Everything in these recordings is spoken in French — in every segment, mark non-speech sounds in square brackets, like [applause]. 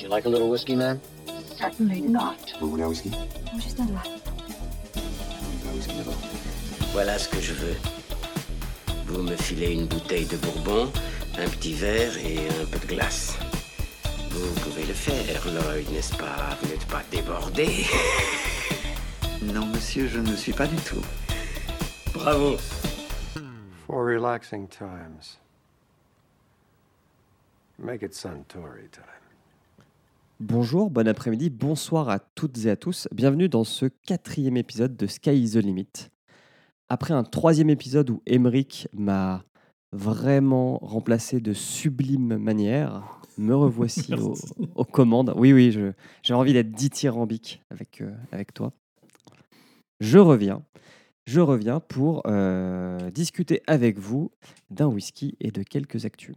Do you like a little whiskey, man? Certainly not. Vous voulez un whisky Juste un là. Un whisky d'abord. Voilà ce que je veux. Vous me filez une bouteille de bourbon, un petit verre et un peu de glace. Vous pouvez le faire, Lloyd, n'est-ce pas? Vous n'êtes pas débordé [laughs] Non, monsieur, je ne suis pas du tout. Bravo For relaxing times. Make it Suntory time. Bonjour, bon après-midi, bonsoir à toutes et à tous. Bienvenue dans ce quatrième épisode de Sky is the Limit. Après un troisième épisode où Emeric m'a vraiment remplacé de sublime manière, me revoici [laughs] au- aux, commandes. Oui, oui, j'ai envie d'être dithyrambique avec, euh, avec toi. Je reviens. Je reviens pour euh, discuter avec vous d'un whisky et de quelques actus.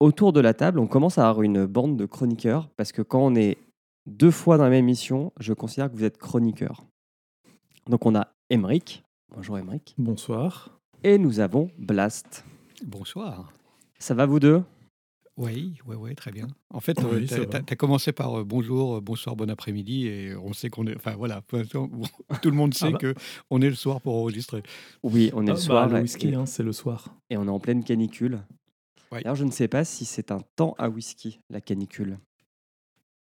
Autour de la table, on commence à avoir une bande de chroniqueurs parce que quand on est deux fois dans la même émission, je considère que vous êtes chroniqueur. Donc on a Emeric. Bonjour Emeric. Bonsoir. Et nous avons Blast. Bonsoir. Ça va vous deux? Oui, oui, oui, très bien. En fait, Oui, euh, t'as as commencé par euh, bonjour, euh, bonsoir, bon après-midi, et on sait qu'on est. Enfin voilà, [laughs] tout le monde sait Ah bah. que on est le soir pour enregistrer. Oui, on est Ah, le bah, soir le whisky, hein, c'est le soir. et on est en pleine canicule. Ouais. D'ailleurs, je ne sais pas si c'est un temps à whisky, la canicule.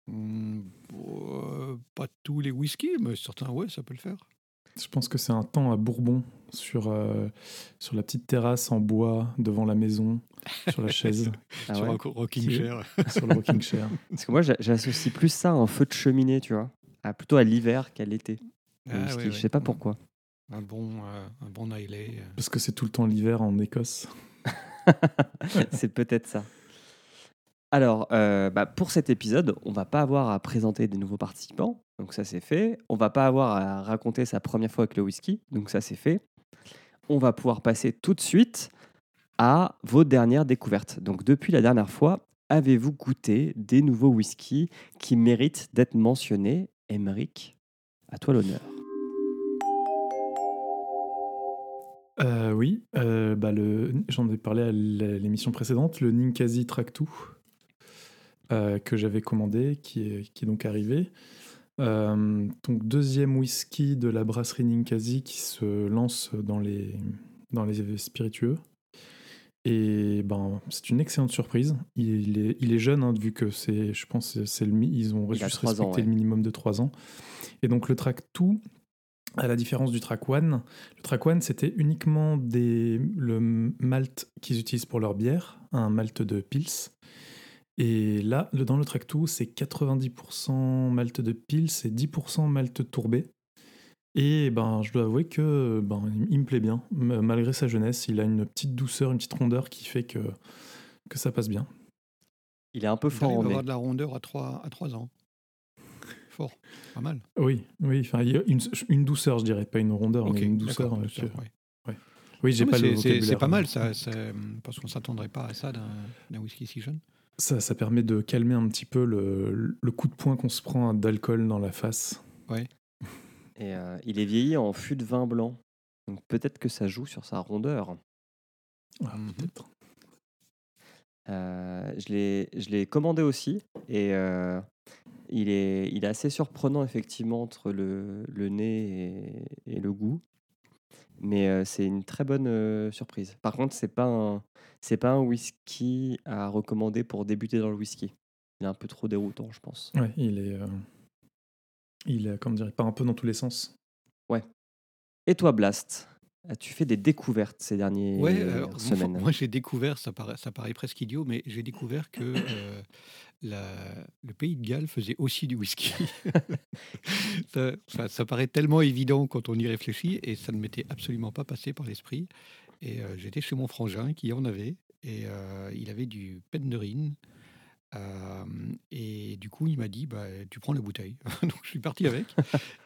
Hmm, euh, pas tous les whiskies, mais certains, ouais, ça peut le faire. Je pense que c'est un temps à Bourbon sur, euh, sur la petite terrasse en bois devant la maison, sur la [laughs] chaise, Ah Sur ouais un rocking Si. chair. [laughs] sur le rocking chair. Parce que moi, j'a- j'associe plus ça à un feu de cheminée, tu vois. À- plutôt à l'hiver qu'à l'été. Ah, Je ouais. sais pas pourquoi. Un bon, euh, un bon euh. Parce que c'est tout le temps l'hiver en Écosse. [laughs] [laughs] c'est peut-être ça. Alors, euh, bah, pour cet épisode, on va pas avoir à présenter des nouveaux participants, donc ça c'est fait. On va pas avoir à raconter sa première fois avec le whisky, donc ça c'est fait. On va pouvoir passer tout de suite à vos dernières découvertes. Donc depuis la dernière fois, avez-vous goûté des nouveaux whiskies qui méritent d'être mentionnés? Emeric, à toi l'honneur. Euh, oui, euh, bah j'en ai parlé à l'émission précédente, le Ninkasi Track 2, euh, que j'avais commandé, qui est, qui est donc arrivé. Donc deuxième whisky de la brasserie Ninkasi qui se lance dans les, dans les spiritueux. Et ben, c'est une excellente surprise. Il est, il est jeune, hein, vu que c'est, je pense, c'est- le, ils ont Il juste ans, respecté ouais. le minimum de 3 ans. Et donc le track 2, à la différence du track 1, le track 1, c'était uniquement des, le malt qu'ils utilisent pour leur bière, un malt de Pils. Et là, dans le track 2, c'est 90% malt de Pils et 10% malt tourbé. Et ben, je dois avouer que ben, il, il me plaît bien. Malgré sa jeunesse, il a une petite douceur, une petite rondeur qui fait que, que ça passe bien. Il est un peu Il fort à nez. avoir de la rondeur à 3, à 3 ans. Fort, pas mal. Oui, oui, enfin, il y a une, une douceur, je dirais, pas une rondeur, Ok, mais une douceur. euh, douceur, que- ouais. Oui, j'ai pas le c'est- pas mal, ça, c'est- parce qu'on s'attendrait pas à ça d'un whisky si jeune. Ça, ça permet de calmer un petit peu le, le coup de poing qu'on se prend d'alcool dans la face. [laughs] Et euh, il est vieilli en fût de vin blanc. Donc peut-être que ça joue sur sa rondeur. Ah, Mhm. peut-être. Euh, je l'ai je l'ai commandé aussi et euh, il, est, il est assez surprenant effectivement entre le, le nez et, et le goût. Mais euh, c'est une très bonne euh, surprise. Par contre, c'est pas un c'est pas un whisky à recommander pour débuter dans le whisky. Il est un peu trop déroutant, je pense. Ouais, il est. euh, il est, comme dire, il part un peu dans tous les sens. Et toi, Blast, as-tu fait des découvertes ces dernières Ouais, alors, moi, semaines? moi, j'ai découvert, ça paraît, ça paraît presque idiot, mais j'ai découvert que euh, la- le pays de Galles faisait aussi du whisky. [laughs] ça, ça- ça paraît tellement évident quand on y réfléchit, et ça ne m'était absolument pas passé par l'esprit. Et euh, j'étais chez mon frangin qui en avait, et euh, il avait du Penderyn. Et du coup, il m'a dit, bah, tu prends la bouteille. [laughs] Donc, je suis parti avec.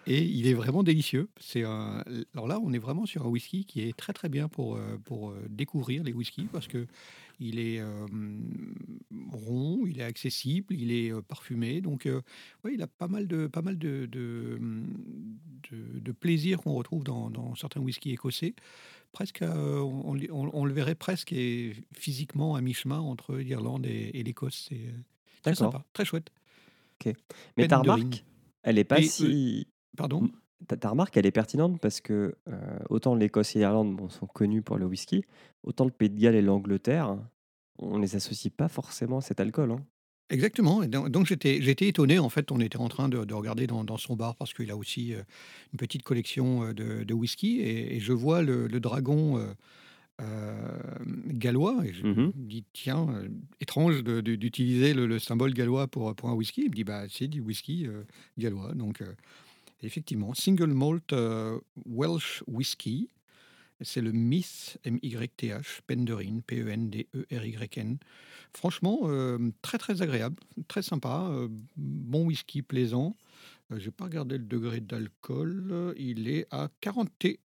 Et il est vraiment délicieux. C'est un... Alors là, on est vraiment sur un whisky qui est très très bien pour, euh, pour euh, découvrir les whiskies parce que il est rond, il est accessible, il est parfumé. Donc, ouais, il a pas mal de, pas mal de, de- de plaisir qu'on retrouve dans, dans certains whiskies écossais. Presque, euh, on, on- on le verrait presque et physiquement à mi-chemin entre l'Irlande et, et l'Écosse. C'est Très D'accord. sympa, très chouette. Mais ta remarque, elle est pas Et, euh, si. Pardon. Ta, ta remarque, elle est pertinente parce que euh, autant l'Écosse et l'Irlande bon, sont connus pour le whisky, autant le Pays de Galles et l'Angleterre, on les associe pas forcément à cet alcool. hein. Exactement. Et donc, j'étais, j'étais étonné. En fait, on était en train de, de regarder dans, dans son bar parce qu'il a aussi euh, une petite collection euh, de, de whisky. Et, et je vois le, le dragon euh, euh, gallois. Et je Mhm. me dis, tiens, euh, étrange de- d'utiliser le, le symbole gallois pour, pour un whisky. Il me dit, bah, c'est du whisky gallois. Donc, effectivement, single malt Welsh whisky. C'est le Myth, M-Y-T-H, Penderin, P-E-N-D-E-R-Y-N. Franchement, euh, très très agréable, très sympa, euh, bon whisky plaisant. Euh, J'ai pas regardé le degré d'alcool, il est à 40 T.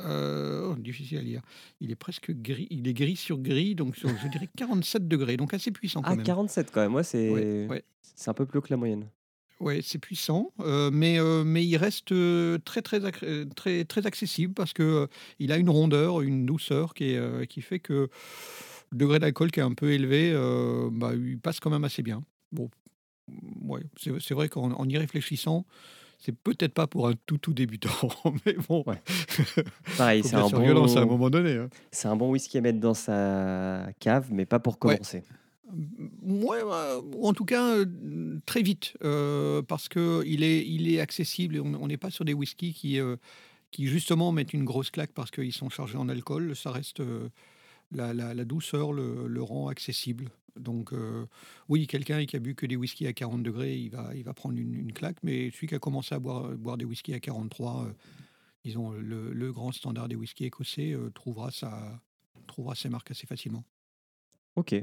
Euh, oh, difficile à lire. Il est presque gris, il est gris sur gris, donc je dirais [laughs] 47 degrés, donc assez puissant quand Ah, même. 47 quand même, moi c'est Ouais, ouais. c'est un peu plus haut que la moyenne. Ouais, c'est puissant, euh, mais, euh, mais il reste euh, très, très, très, très accessible parce que euh, il a une rondeur, une douceur qui, est, qui fait que le degré d'alcool qui est un peu élevé, bah, il passe quand même assez bien. Bon, ouais, c'est c'est vrai qu'en en y réfléchissant, c'est peut-être pas pour un tout tout débutant, [laughs] mais bon, Ouais. [laughs] Pareil, c'est un, violence à un bon... moment donné. hein. c'est un bon whisky à mettre dans sa cave, mais pas pour commencer. Ouais, bah, ou en tout cas, euh, très vite, euh, parce qu'il est, il est accessible on n'est pas sur des whiskies qui, euh, qui, justement, mettent une grosse claque parce qu'ils sont chargés en alcool. Ça reste. la, la- douceur le, le rend accessible. Donc, oui, quelqu'un qui a bu que des whiskies à 40 degrés, il va, il va prendre une, claque, mais celui qui a commencé à boire, boire des whiskies à 43, euh, disons, le, le grand standard des whiskies écossais, trouvera, sa, trouvera ses marques assez facilement. Ok.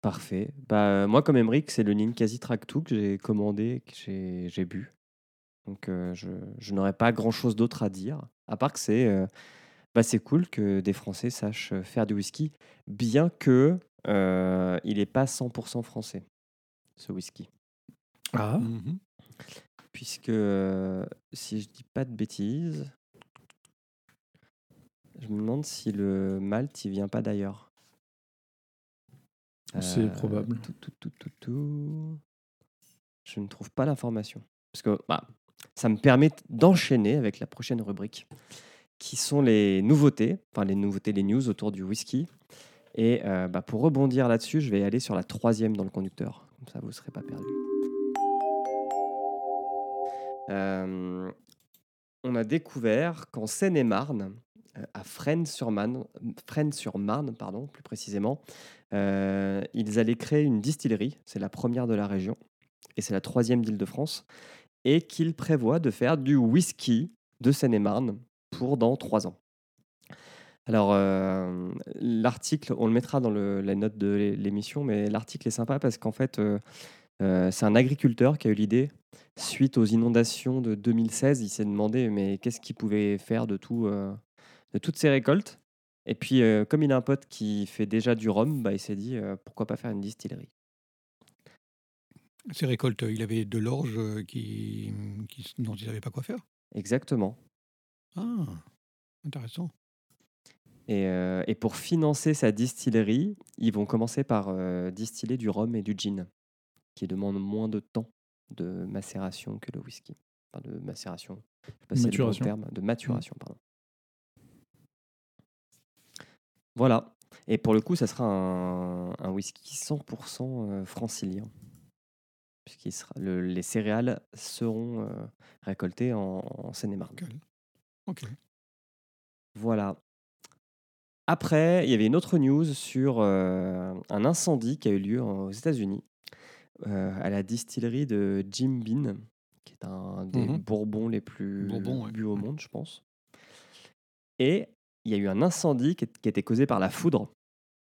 Parfait. Bah, euh, moi, comme Emmerich, c'est le Ninkasi Track 2 que j'ai commandé, que j'ai j'ai bu. Donc, euh, je, je n'aurais pas grand-chose d'autre à dire, à part que c'est euh, bah, c'est cool que des Français sachent faire du whisky, bien que euh, il n'est pas 100% français, ce whisky. Ah, Mhm. Puisque, euh, si je dis pas de bêtises, je me demande si le malt, il vient pas d'ailleurs. C'est Euh, probable. tout, tout, tout, tout, tout. Je ne trouve pas l'information. Parce que bah, ça me permet d'enchaîner avec la prochaine rubrique, qui sont les nouveautés, enfin les nouveautés, les news autour du whisky. Et euh, bah, pour rebondir là-dessus, je vais aller sur la troisième dans le conducteur. Comme ça, vous ne serez pas perdu. Euh, on a découvert qu'en Seine-et-Marne, à Fresnes-sur-Marne, Fresnes-sur-Marne, pardon, plus précisément, euh, ils allaient créer une distillerie. C'est la première de la région et c'est la troisième d'Île-de-France. Et qu'ils prévoient de faire du whisky de Seine-et-Marne pour dans trois ans. Alors, euh, l'article, on le mettra dans la note de l'é- l'émission, mais l'article est sympa parce qu'en fait, euh, c'est un agriculteur qui a eu l'idée. Suite aux inondations de 2016, il s'est demandé mais qu'est-ce qu'il pouvait faire de, tout, de toutes ses récoltes? Et puis, euh, comme il a un pote qui fait déjà du rhum, bah, il s'est dit euh, pourquoi pas faire une distillerie. Ces récoltes, il avait de l'orge euh, qui, qui, dont il ne savait pas quoi faire? Exactement. Ah, intéressant. Et, euh, et pour financer sa distillerie, ils vont commencer par distiller du rhum et du gin, qui demandent moins de temps de macération que le whisky. Enfin, de macération. Je sais pas si c'est le bon Maturation. terme. De maturation, pardon. Voilà. Et pour le coup, ça sera un, un whisky 100% euh, francilien. Puisque le, les céréales seront euh, récoltées en, en Seine-et-Marne. Ok. Voilà. Après, il y avait une autre news sur euh, un incendie qui a eu lieu aux États-Unis, euh, à la distillerie de Jim Beam, qui est un des Mhm. bourbons les plus Bourbon, ouais. bu au monde, je pense. Et il y a eu un incendie qui, est- qui a été causé par la foudre,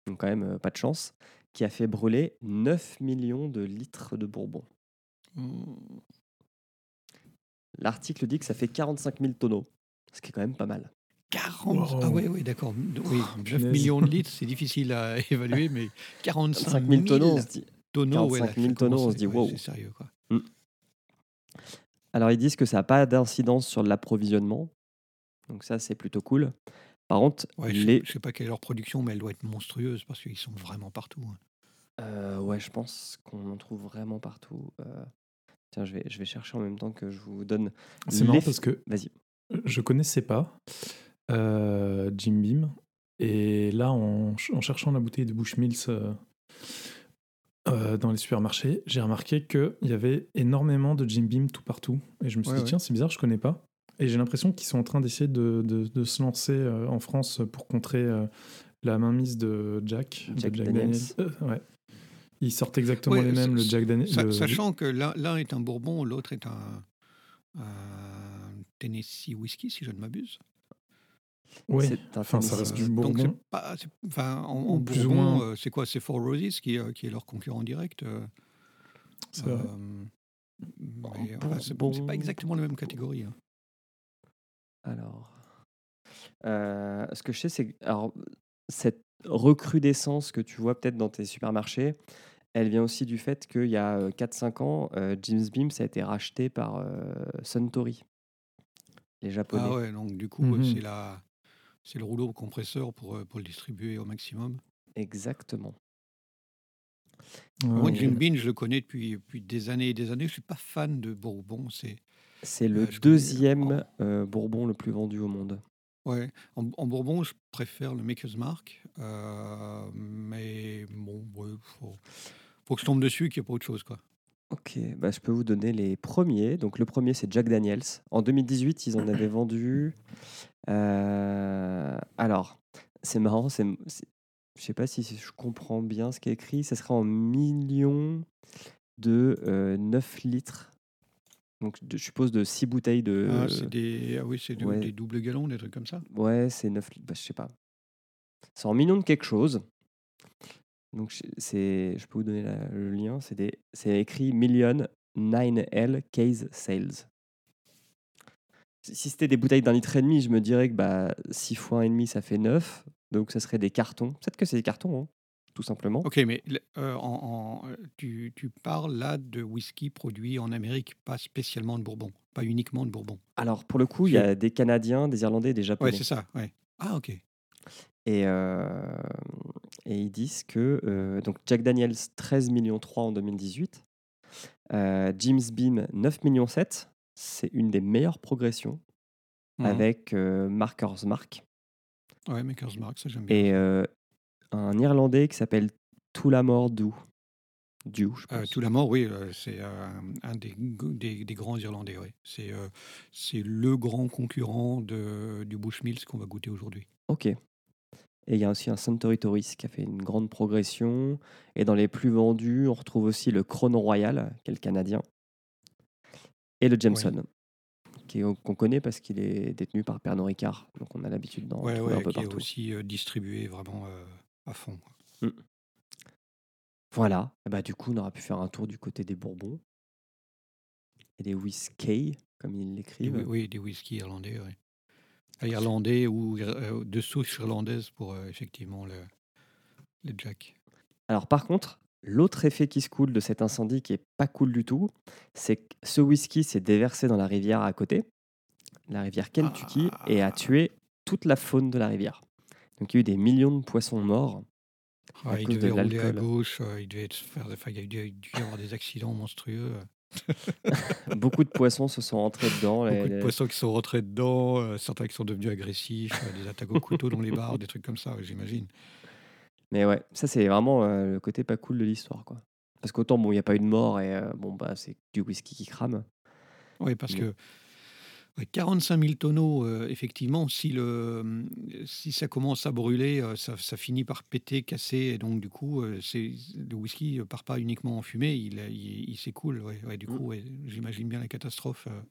donc quand même euh, pas de chance, qui a fait brûler 9 millions de litres de bourbon. Hmm. L'article dit que ça fait 45 000 tonneaux, ce qui est quand même pas mal. 40 Ah oui, oui, d'accord. Oui, 9 punaise. millions de litres, c'est difficile à [laughs] évaluer, mais 45 5 000 000 tonneaux, on se dit. tonneaux, ouais, 45 là, 000 ça tonneaux, on se dit, ouais, wow. C'est sérieux, quoi. Alors ils disent que ça n'a pas d'incidence sur l'approvisionnement. Donc ça c'est plutôt cool. Par contre, Ouais, je, les... sais, pas quelle est leur production, mais elle doit être monstrueuse parce qu'ils sont vraiment partout. hein. Euh, ouais, je pense qu'on en trouve vraiment partout. Euh, Tiens, je vais, je vais chercher en même temps que je vous donne. C'est marrant parce que Vas-y. je connaissais pas euh, Jim Beam. Et là, en, ch- en cherchant la bouteille de Bushmills euh, euh, dans les supermarchés, j'ai remarqué qu'il y avait énormément de Jim Beam tout partout. Et je me suis Ouais, dit, ouais. tiens, c'est bizarre, je connais pas. Et j'ai l'impression qu'ils sont en train d'essayer de, de- de se lancer euh, en France pour contrer euh, la mainmise de Jack. de Jack Jack Daniels. Euh, ouais. Ils sortent exactement Ouais, les mêmes, le Jack Daniels. Sa- le- Sachant que l'un est un bourbon, l'autre est un, un Tennessee whisky, si je ne m'abuse. Un enfin, ça reste du donc, bourbon. c'est pas, enfin, en, en Ou plus ou bourbon, moins. euh, c'est quoi C'est Four Roses qui, euh, qui est leur concurrent direct. euh, C'est euh, enfin, pas exactement la même catégorie. hein. Alors, euh, ce que je sais, c'est que alors, cette recrudescence que tu vois peut-être dans tes supermarchés, elle vient aussi du fait qu'il y a euh, 4-5 ans, euh, James Beam, ça a été racheté par euh, Suntory, les Japonais. Ah ouais, donc du coup, euh, Mhm. c'est la, c'est le rouleau compresseur pour, euh, pour le distribuer au maximum. Exactement. Moi. Jim Beam, je le connais depuis, depuis des années et des années. Je suis pas fan de Bourbon. C'est C'est le Euh, connais- deuxième euh, bourbon le plus vendu au monde. ouais. En, en Bourbon, je préfère le Maker's Mark, euh, mais bon, ouais, faut, faut que je tombe dessus, qu'il n'y ait pas autre chose, quoi. Ok, bah, je peux vous donner les premiers. Donc le premier, c'est Jack Daniels. En 2018, ils en avaient vendu. euh, alors, c'est marrant, c'est, je sais pas si je comprends bien ce qui est écrit. Ça serait en millions de euh, 9 litres. Donc je suppose de 6 bouteilles de. Ah, c'est des, ah oui, c'est de- ouais. des doubles galons, des trucs comme ça. Ouais, c'est 9 litres. Bah, je sais pas. C'est en millions de quelque chose. Donc je- c'est, je peux vous donner la- le lien. C'est, des, c'est écrit million 9L case sales. Si c'était des bouteilles d'un litre et demi, je me dirais que bah, 6 fois 1,5, ça fait 9. Donc ça serait des cartons. Peut-être que c'est des cartons, hein, tout simplement. Ok, mais euh, en, en- tu, tu parles là de whisky produit en Amérique, pas spécialement de Bourbon, pas uniquement de Bourbon. Alors pour le coup, il y a des Canadiens, des Irlandais des Ouais, Japonais. c'est ça. Ouais. Ah, ok. Et, euh, et ils disent que euh, donc Jack Daniels 13 millions 3 en 2018, euh, James Beam 9 millions 7, c'est une des meilleures progressions Mhm. avec Markers Mark Ouais, Maker's Mark, ça j'aime bien. et euh, un Irlandais qui s'appelle Toulamore Dew. Dew, je Euh, pense. mort, oui, euh, c'est euh, un des, g- des, des grands Irlandais. C'est euh, c'est le grand concurrent de, du Bushmills qu'on va goûter aujourd'hui. Ok. Et il y a aussi un Suntory Tourist qui a fait une grande progression. Et dans les plus vendus, on retrouve aussi le Chrono Royal, qui est le canadien, et le Jameson, est- qu'on connaît parce qu'il est détenu par Pernod Ricard. Donc on a l'habitude d'en Ouais, trouver ouais, un peu qui est partout. aussi euh, distribué vraiment euh, à fond. quoi. Voilà. Et bah, du coup, on aura pu faire un tour du côté des Bourbons et des whisky, comme ils l'écrivent. oui, des whisky irlandais. Ouais. Ah, Irlandais ou euh, de souche irlandaise pour euh, effectivement le, le Jack. Alors par contre, l'autre effet qui se coule de cet incendie qui est pas cool du tout, c'est que ce whisky s'est déversé dans la rivière à côté, la rivière Kentucky, et a Ah. tué toute la faune de la rivière. Donc il y a eu des millions de poissons morts. À Ah, il cause de rouler à gauche, euh, il devait faire, enfin, il y avoir des accidents monstrueux. [laughs] Beaucoup de poissons se sont entrés dedans. les- Beaucoup de poissons qui sont rentrés dedans, euh, certains qui sont devenus agressifs, euh, des attaques au couteau dans les bars, des trucs comme ça, j'imagine. Mais ouais, ça c'est vraiment euh, le côté pas cool de l'histoire. quoi. Parce qu'autant, bon, il n'y a pas eu de mort et bon, bah, c'est du whisky qui crame. Oui, parce Mais- que 45 000 tonneaux, euh, effectivement, si, le, si ça commence à brûler, euh, ça, ça finit par péter, casser, et donc du coup, euh, c'est, le whisky ne part pas uniquement en fumée, il, il, il s'écoule. ouais, ouais, du Mm. coup, ouais, j'imagine bien la catastrophe. euh.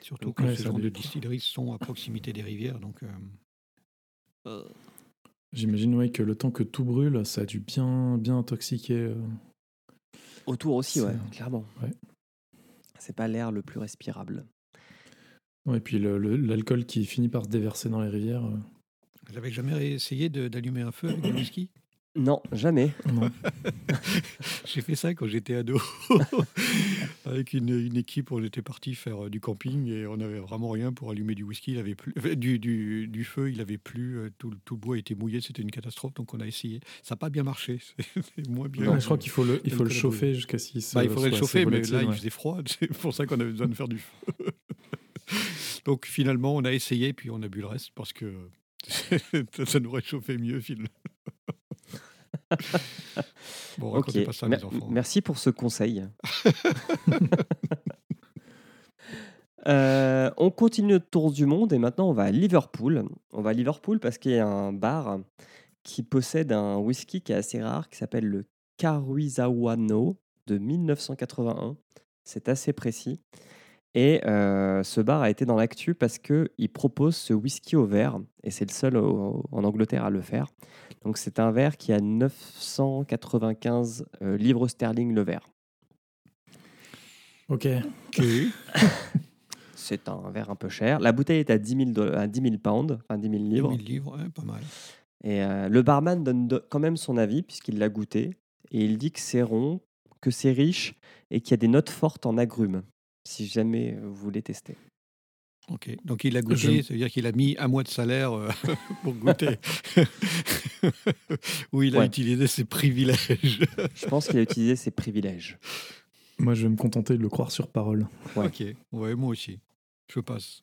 surtout Donc, que ouais, ce genre de distilleries sont à proximité des rivières, donc euh, J'imagine ouais, que le temps que tout brûle, ça a dû bien, bien intoxiquer. euh. Autour aussi, ouais, C'est- clairement. ouais. C'est pas l'air le plus respirable. Ouais, et puis l'alcool qui finit par se déverser dans les rivières. euh. vous n'avez jamais essayé de- d'allumer un feu avec du whisky? Non, jamais. [laughs] J'ai fait ça quand j'étais ado. [laughs] Avec une, une équipe, on était parti faire euh, du camping et on n'avait vraiment rien pour allumer du whisky. Il avait plus, enfin, du, du, du feu, il avait plus. euh, Tout, le- tout le bois était mouillé, c'était une catastrophe. Donc on a essayé. Ça n'a pas bien marché. [laughs] C'est moins bien. Je crois qu'il faut le, il faut le chauffer jusqu'à ce qu'il se- Bah, il faudrait le chauffer, mais là, il faisait froid. C'est pour ça qu'on avait besoin de faire du feu. Donc, finalement, on a essayé, puis on a bu le reste parce que ça nous réchauffait mieux, Phil. [laughs] bon, pas ça enfants. Merci pour ce conseil. [laughs] Euh, on continue notre tour du monde et maintenant on va à Liverpool. On va à Liverpool parce qu'il y a un bar qui possède un whisky qui est assez rare qui s'appelle le Karuizawa-no de 1981. C'est assez précis. Et euh, ce bar a été dans l'actu parce qu'il propose ce whisky au verre et c'est le seul au- en Angleterre à le faire. Donc c'est un verre qui a 995 euh, livres sterling le verre. Ok. [laughs] C'est un verre un peu cher. La bouteille est à 10 000, doll- à 10 000 pounds, enfin 10 000 livres. 1000 livres, ouais, pas mal. Et euh, le barman donne de- quand même son avis puisqu'il l'a goûté. Et il dit que c'est rond, que c'est riche et qu'il y a des notes fortes en agrumes. Si jamais vous voulez tester. Ok. Donc, il a goûté, Je- ça veut dire qu'il a mis un mois de salaire euh, [laughs] pour goûter. [laughs] Où il a Ouais. utilisé ses privilèges. Je pense qu'il a utilisé ses privilèges. Moi, je vais me contenter de le croire sur parole. Ouais. Ok. Ouais, moi aussi. Je passe.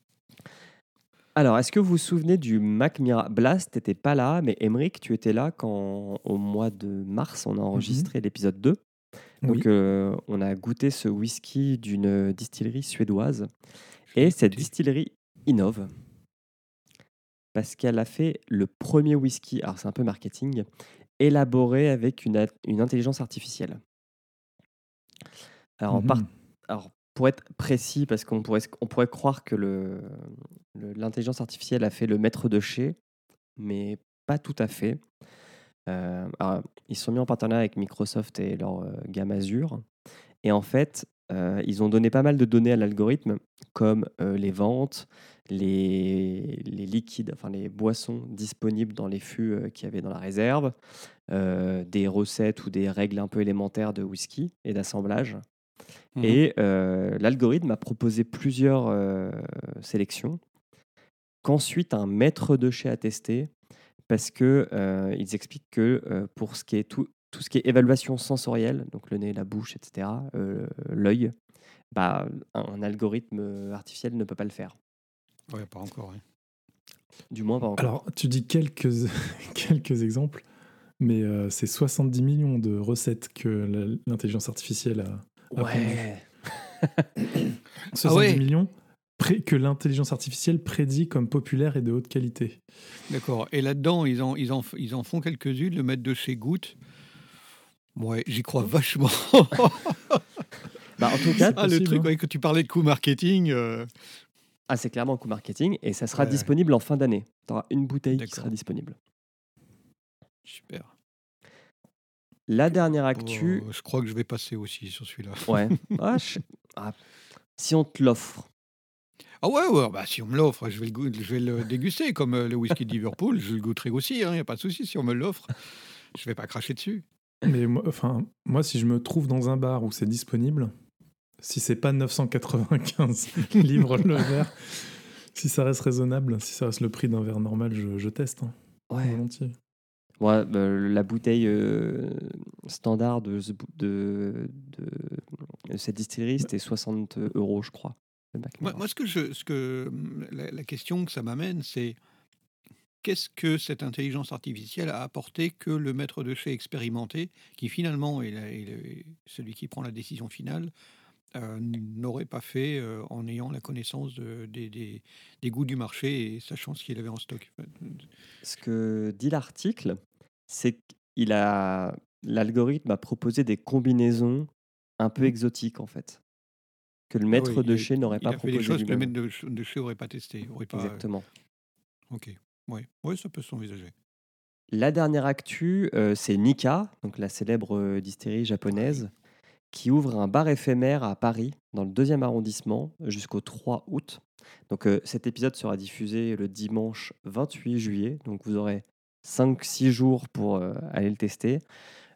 Alors, est-ce que vous vous souvenez du Mac Mira? Blast T'étais pas là, mais Emric, tu étais là quand, au mois de mars, on a enregistré l'épisode 2. Donc, Oui. euh, on a goûté ce whisky d'une distillerie suédoise. Et cette distillerie innove. Parce qu'elle a fait le premier whisky, alors c'est un peu marketing, élaboré avec une, intelligence artificielle. Alors, en par- Mhm. alors, pour être précis, parce qu'on pourrait, on pourrait croire que le- le- l'intelligence artificielle a fait le maître de chez, mais pas tout à fait. Euh, alors, ils se sont mis en partenariat avec Microsoft et leur euh, gamme Azure. Et en fait, euh, ils ont donné pas mal de données à l'algorithme, comme euh, les ventes, les, les liquides, enfin les boissons disponibles dans les fûts euh, qu'il y avait dans la réserve, des recettes ou des règles un peu élémentaires de whisky et d'assemblage. Mhm. Et l'algorithme a proposé plusieurs sélections qu'ensuite un maître de chez a testé parce que euh, ils expliquent que euh, pour ce qui est tout, tout ce qui est évaluation sensorielle, donc le nez, la bouche, etc., euh, l'œil, bah, un, un algorithme artificiel ne peut pas le faire. Ouais, pas encore. hein. Du moins pas encore. Alors, tu dis quelques, [laughs] quelques exemples, mais euh, c'est 70 millions de recettes que l'intelligence artificielle a. a ouais. 70 [laughs] ouais. millions? Que l'intelligence artificielle prédit comme populaire et de haute qualité. D'accord. Et là-dedans, ils en, ils, en, ils en font quelques-unes, le maître de chez Goutte. Ouais, j'y crois vachement. [laughs] Bah, en tout cas, ah, le truc, hein. ouais, que tu parlais de coût marketing. euh, ah, c'est clairement un coup marketing et ça sera Ouais. disponible en fin d'année. Tu auras une bouteille qui sera disponible. Super. La dernière actu, Oh, je crois que je vais passer aussi sur celui-là. Ouais. [laughs] Ah, je- ah, Si on te l'offre. Ah ouais, ouais, bah si on me l'offre, je vais le, goût- je vais le déguster comme euh, le whisky de Liverpool. Je le goûterai aussi, il n'y a pas de souci. Si on me l'offre, je vais pas cracher dessus. Mais moi, enfin, moi, si je me trouve dans un bar où c'est disponible, si c'est pas 995 [laughs] livres le verre, si ça reste raisonnable, si ça reste le prix d'un verre normal, je, je teste. hein, Ouais. volontiers. Ouais, bah, la bouteille euh, standard de, ce bou- de, de- de cette distillerie, c'était 60 euros, je crois. Moi, ce que je, ce que, la, la question que ça m'amène, c'est qu'est-ce que cette intelligence artificielle a apporté que le maître de chez expérimenté, qui finalement est, la- est le- celui qui prend la décision finale, euh, n'aurait pas fait euh, en ayant la connaissance de- des, des- des goûts du marché et sachant ce qu'il avait en stock? Ce que dit l'article, c'est qu'il a l'algorithme a proposé des combinaisons un peu Mhm. exotiques en fait, que le Ah maître oui, de chez n'aurait pas a fait des proposé choses que le maître de, de chez n'aurait pas testé. Aurait pas, Exactement. Ok, ouais. ouais, ça peut s'envisager. La dernière actu, euh, c'est Nika, donc la célèbre euh, distillerie japonaise, qui ouvre un bar éphémère à Paris, dans le deuxième arrondissement, jusqu'au 3 août. Donc euh, cet épisode sera diffusé le dimanche 28 juillet, donc vous aurez 5-6 jours pour euh, aller le tester.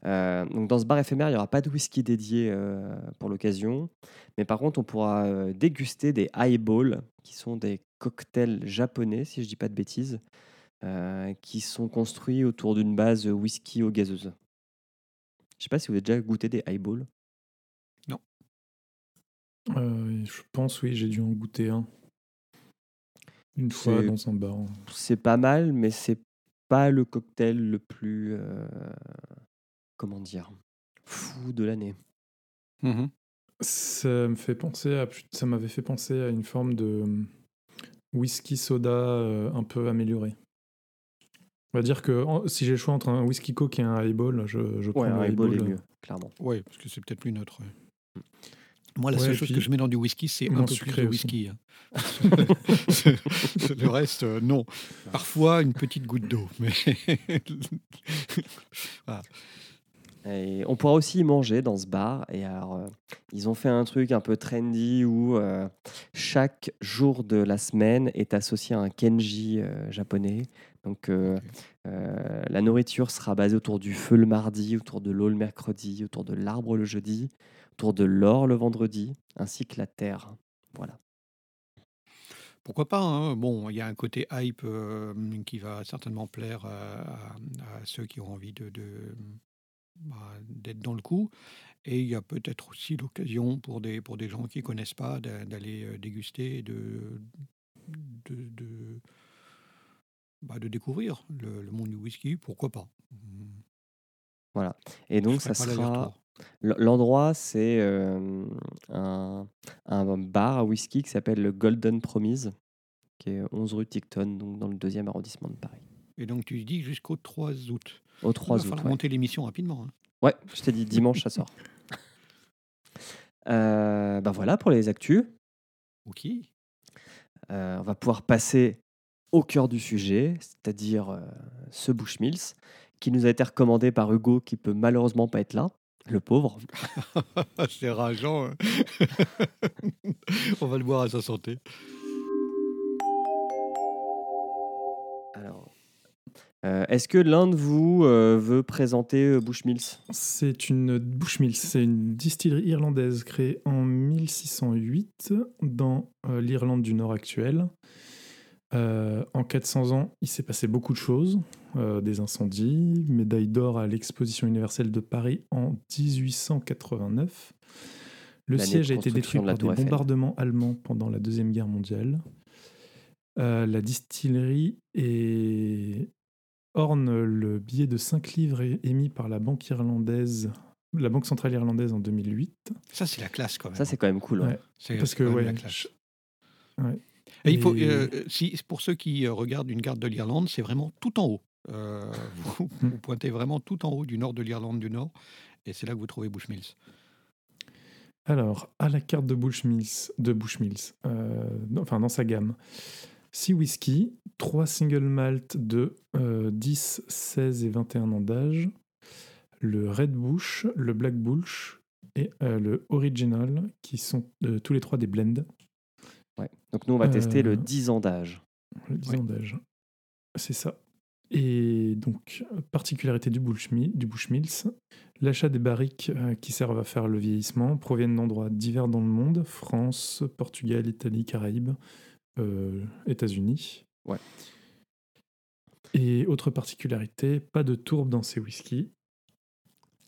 Euh, donc dans ce bar éphémère, il n'y aura pas de whisky dédié euh, pour l'occasion. Mais par contre, on pourra euh, déguster des highballs, qui sont des cocktails japonais, si je ne dis pas de bêtises, qui sont construits autour d'une base whisky eau gazeuse. Je ne sais pas si vous avez déjà goûté des highballs. Euh, je pense, oui, j'ai dû en goûter un. Une fois dans un bar. C'est pas mal, mais c'est pas le cocktail le plus, comment dire, fou de l'année. Mhm. Ça me fait penser à, ça m'avait fait penser à une forme de hum, whisky soda euh, un peu amélioré. On va dire que si j'ai le choix entre un whisky coke et un highball, je, je prends Ouais, un highball est highball. mieux, clairement. Ouais, parce que c'est peut-être plus neutre. ouais. Moi, la Ouais, seule chose puis que je mets dans du whisky, c'est un peu plus sucré de whisky. hein. [laughs] [laughs] le reste, euh, non. Parfois, une petite goutte d'eau. Mais [laughs] voilà. Et on pourra aussi y manger dans ce bar. Et alors, euh, ils ont fait un truc un peu trendy où euh, chaque jour de la semaine est associé à un kenji euh, japonais. Donc, la nourriture sera basée autour du feu le mardi, autour de l'eau le mercredi, autour de l'arbre le jeudi, autour de l'or le vendredi, ainsi que la terre. Voilà. Pourquoi pas hein. Bon, il y a un côté hype qui va certainement plaire à, à- à ceux qui ont envie de, de- bah, d'être dans le coup. Et il y a peut-être aussi l'occasion pour des, pour des gens qui ne connaissent pas d'a- d'aller euh, déguster et de, de, de, bah, de découvrir le, le monde du whisky. Pourquoi pas? Voilà. Et donc, ça sera. L'endroit, c'est euh, un, un bar à whisky qui s'appelle le Golden Promise, qui est 11 rue Ticton, donc dans le deuxième arrondissement de Paris. Et donc tu dis jusqu'au 3 août. Au Il 3 va août. Ouais, monter l'émission rapidement. hein. Ouais, je t'ai dit dimanche, ça sort. [laughs] Euh, bah voilà pour les actus. Ok. Euh, on va pouvoir passer au cœur du sujet, c'est-à-dire euh, ce Bushmills, qui nous a été recommandé par Hugo, qui peut malheureusement pas être là, le pauvre. [laughs] C'est rageant. hein. [laughs] On va le boire à sa santé. Alors, euh, est-ce que l'un de vous euh, veut présenter euh, Bushmills? C'est une Bushmills, c'est une distillerie irlandaise créée en 1608 dans euh, l'Irlande du Nord actuelle. En 400 ans, il s'est passé beaucoup de choses, des incendies, médaille d'or à l'exposition universelle de Paris en 1889. Le siège a été détruit de par des bombardements allemands pendant la Deuxième Guerre mondiale. Euh, la distillerie est orne le billet de 5 livres émis par la banque irlandaise, la banque centrale irlandaise en 2008. Ça, c'est la classe quand même. Ça, c'est quand même cool. ouais. Parce que quand même ouais, la classe. je- ouais. Et il faut, euh, si, pour ceux qui euh, regardent une carte de l'Irlande, c'est vraiment tout en haut. Euh, vous, Hmm. vous pointez vraiment tout en haut du nord de l'Irlande du Nord, et c'est là que vous trouvez Bushmills. Alors, à la carte de Bushmills, de Bushmills, euh, enfin dans sa gamme, 6 whisky, 3 single malt de euh, 10, 16 et 21 ans d'âge, le Red Bush, le Black Bush et euh, le Original, qui sont euh, tous les trois des blends, Ouais. Donc nous, on va tester le Euh, 10 ans d'âge. le 10 Ouais. ans d'âge. C'est ça. Et donc, euh, particularité du, Bushmi- du Bushmills, l'achat des barriques euh, qui servent à faire le vieillissement proviennent d'endroits divers dans le monde, France, Portugal, Italie, Caraïbes, euh, États-Unis. Ouais. Et autre particularité, pas de tourbe dans ces whiskies.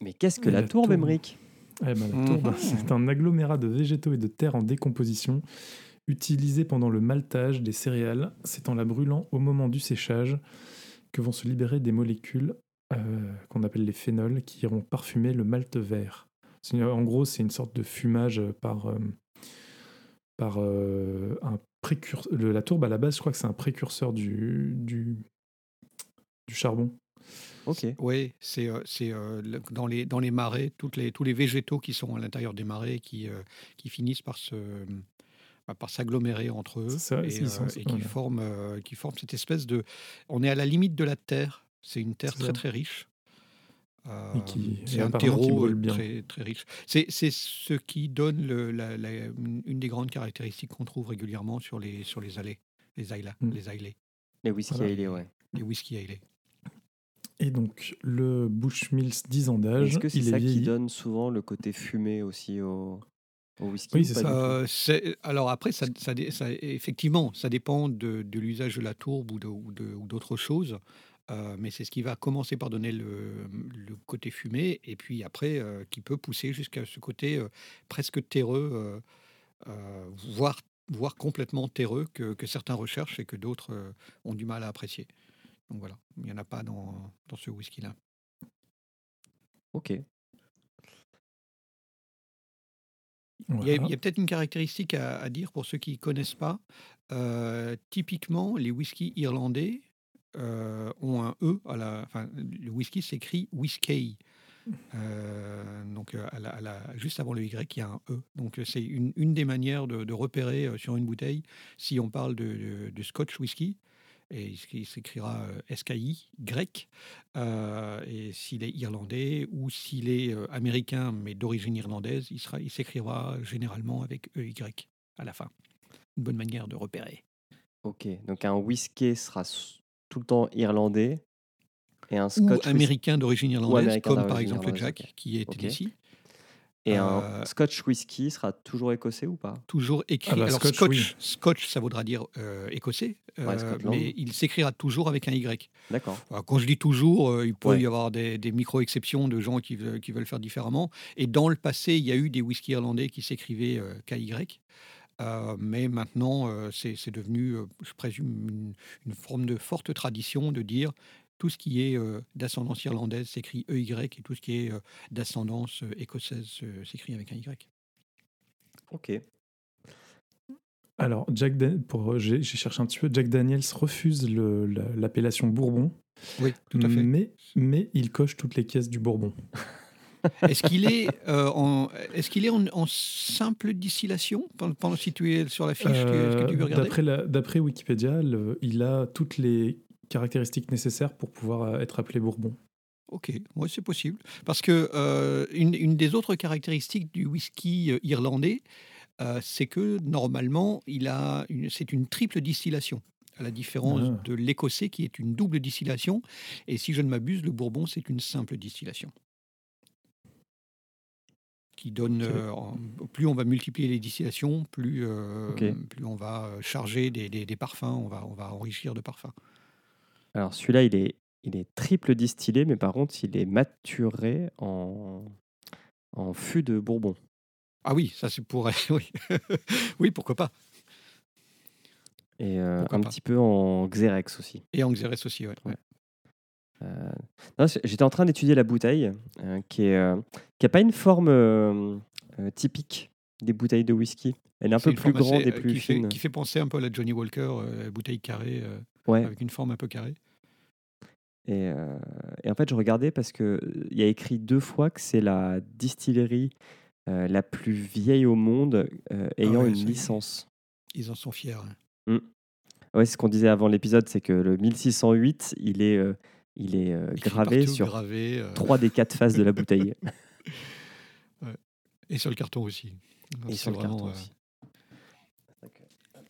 Mais qu'est-ce que la la tourbe. Émeric? Eh ben, la Mhm. tourbe, [laughs] c'est un agglomérat de végétaux et de terres en décomposition utilisé pendant le maltage des céréales. C'est en la brûlant au moment du séchage que vont se libérer des molécules euh, qu'on appelle les phénols qui iront parfumer le malt vert. En gros, c'est une sorte de fumage par, euh, par euh, un précurseur. La tourbe, à la base, je crois que c'est un précurseur du, du, du charbon. Ok. Oui, c'est euh, c'est, euh, dans, les, dans les marais, toutes les, tous les végétaux qui sont à l'intérieur des marais qui, euh, qui finissent par se par s'agglomérer entre eux C'est ça, et, euh, et qui, voilà. forment, euh, qui forment cette espèce de... On est à la limite de la terre, c'est une terre très ça. très riche. Euh, Et qui- c'est et un terreau brûle euh, bien. très, très riche. C'est c'est ce qui donne le, la- la- une des grandes caractéristiques qu'on trouve régulièrement sur les, sur les allées, les islas, Mm. les Les whisky Voilà. ouais. les whisky islets. Et donc, le Bushmills 10 ans d'âge, Est-ce que c'est il ça est qui vieilli. donne souvent le côté fumé aussi au, au whisky Oui, c'est ça. Euh, c'est- alors après, ça, ça effectivement, ça dépend de, de l'usage de la tourbe ou de- ou de- ou d'autres choses. Euh, mais c'est ce qui va commencer par donner le, le côté fumé, et puis après, euh, qui peut pousser jusqu'à ce côté euh, presque terreux, euh, euh, voire, voire complètement terreux, que, que certains recherchent et que d'autres euh, ont du mal à apprécier. Donc voilà, il n'y en a pas dans, dans ce whisky-là. Ok. Il y a, peut-être une caractéristique à, à dire pour ceux qui ne connaissent pas. Euh, typiquement, les whiskies irlandais euh, ont un E. À la, enfin, le whisky s'écrit whisky. Euh, donc, euh, à la- juste avant le Y, il y a un E. Donc, euh, c'est une, une des manières de, repérer sur une bouteille si on parle de, Scotch whisky. Et il s'écrira SKI, grec. Et s'il est irlandais ou s'il est américain mais d'origine irlandaise, il, sera, il s'écrira généralement avec EY à la fin. Une bonne manière de repérer. Ok. Donc un whisky sera tout le temps irlandais et un Ou scotch whisky- américain d'origine irlandaise, américain comme par exemple Jack, qui est ici. et Euh, un scotch whisky sera toujours écossais ou pas? Toujours écrit. Ah bah, Alors, Scotch, Scotch, oui. Scotch, ça voudra dire euh, écossais, Ouais, euh, mais il s'écrira toujours avec un Y. D'accord. Quand je dis toujours, euh, il peut Ouais. y avoir des, des micro-exceptions de gens qui, veulent- qui veulent faire différemment. Et dans le passé, il y a eu des whisky irlandais qui s'écrivaient euh, KY. Euh, mais maintenant, euh, c'est devenu, euh, je présume, une, une forme de forte tradition de dire tout ce qui est euh, d'ascendance irlandaise s'écrit EY et tout ce qui est euh, d'ascendance euh, écossaise euh, s'écrit avec un Y. Ok. Alors, Jack pour, j'ai cherché un petit peu. Jack Daniels refuse l'appellation Bourbon, Oui, tout à fait. mais, mais il coche toutes les caisses du Bourbon. Est-ce qu'il est, euh, en, est, qu'il est en, en simple distillation? Pendant, si tu es sur la fiche Est-ce que tu veux Euh, regarder? D'après la- d'après Wikipédia, le- il a toutes les caractéristiques nécessaires pour pouvoir euh, être appelé Bourbon. Ok, ouais, c'est possible. Parce que euh, une, une des autres caractéristiques du whisky irlandais, c'est que normalement, il a une- c'est une triple distillation, à la différence Ah. de l'écossais qui est une double distillation. Et si je ne m'abuse, le bourbon, c'est une simple distillation. Qui donne, euh, plus on va multiplier les distillations, plus, euh, plus on va euh, charger des, des- des parfums, on va, on va enrichir de parfums. Alors celui-là, il est, il est triple distillé, mais par contre, il est maturé en, en fût de Bourbon. Ah oui, ça c'est pour... [laughs] oui. oui, pourquoi pas. Et euh, Pourquoi un pas. petit peu en Xerex aussi. Et en Xérès aussi, ouais. J'étais en train d'étudier la bouteille, euh, qui est, euh, qui pas une forme euh, euh, typique des bouteilles de whisky. Elle est un peu plus grande et euh, plus qui fait, fine. qui fait penser un peu à la Johnny Walker, euh, bouteille carrée, euh, Ouais. avec une forme un peu carrée. Et, euh, et en fait, je regardais parce que euh, il y a écrit deux fois que c'est la distillerie euh, la plus vieille au monde euh, ayant Ah ouais, une licence. Ils en sont fiers. hein. Ouais, c'est ce qu'on disait avant l'épisode, c'est que le 1608, il est, euh, il est euh, gravé partout, sur gravé, euh, trois des quatre faces de la bouteille. [laughs] et sur le carton aussi. et C'est sur le vraiment, carton euh, aussi.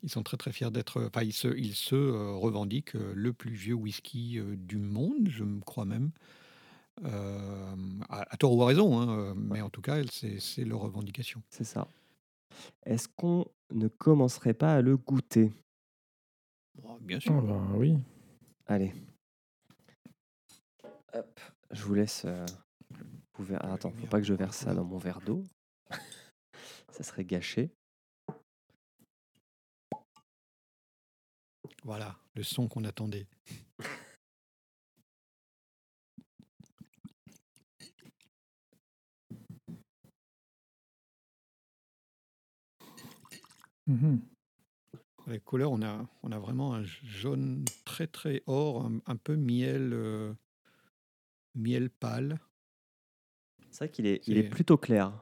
Ils sont très très fiers d'être. Enfin, ils se, ils se euh, revendiquent euh, le plus vieux whisky euh, du monde, je me crois même. Euh, à, à tort ou à raison, hein, mais en tout cas, c'est c'est leur revendication. C'est ça. Est-ce qu'on ne commencerait pas à le goûter? Bon, bien sûr. Ah ben oui. Allez. Hop, je vous laisse. euh, vous ver- ah, attends, faut pas que je verse ça dans mon verre d'eau. ça serait gâché. Voilà, le son qu'on attendait. Mhm. La couleur, on a, on a vraiment un jaune très très or, un, un peu miel, euh, miel pâle, C'est vrai qu'il est, il est plutôt clair.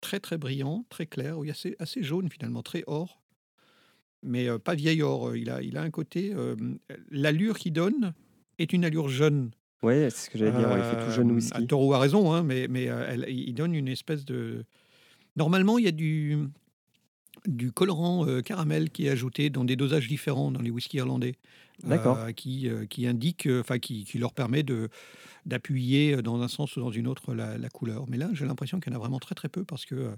très très brillant, très clair, oui, assez, assez jaune finalement, très or, mais euh, pas vieil or. Il a, il a un côté, euh, l'allure qu'il donne est une allure jeune. Ouais, c'est ce que j'allais dire. il fait tout jeune Euh, whisky. tort ou à raison, hein, mais, mais euh, elle- il donne une espèce de. Normalement, il y a du. du colorant euh, caramel qui est ajouté dans des dosages différents dans les whiskies irlandais. D'accord. euh, qui, euh, qui indique, euh, enfin qui, qui leur permet de d'appuyer dans un sens ou dans une autre la, la couleur. Mais là, j'ai l'impression qu'il y en a vraiment très très peu parce que euh,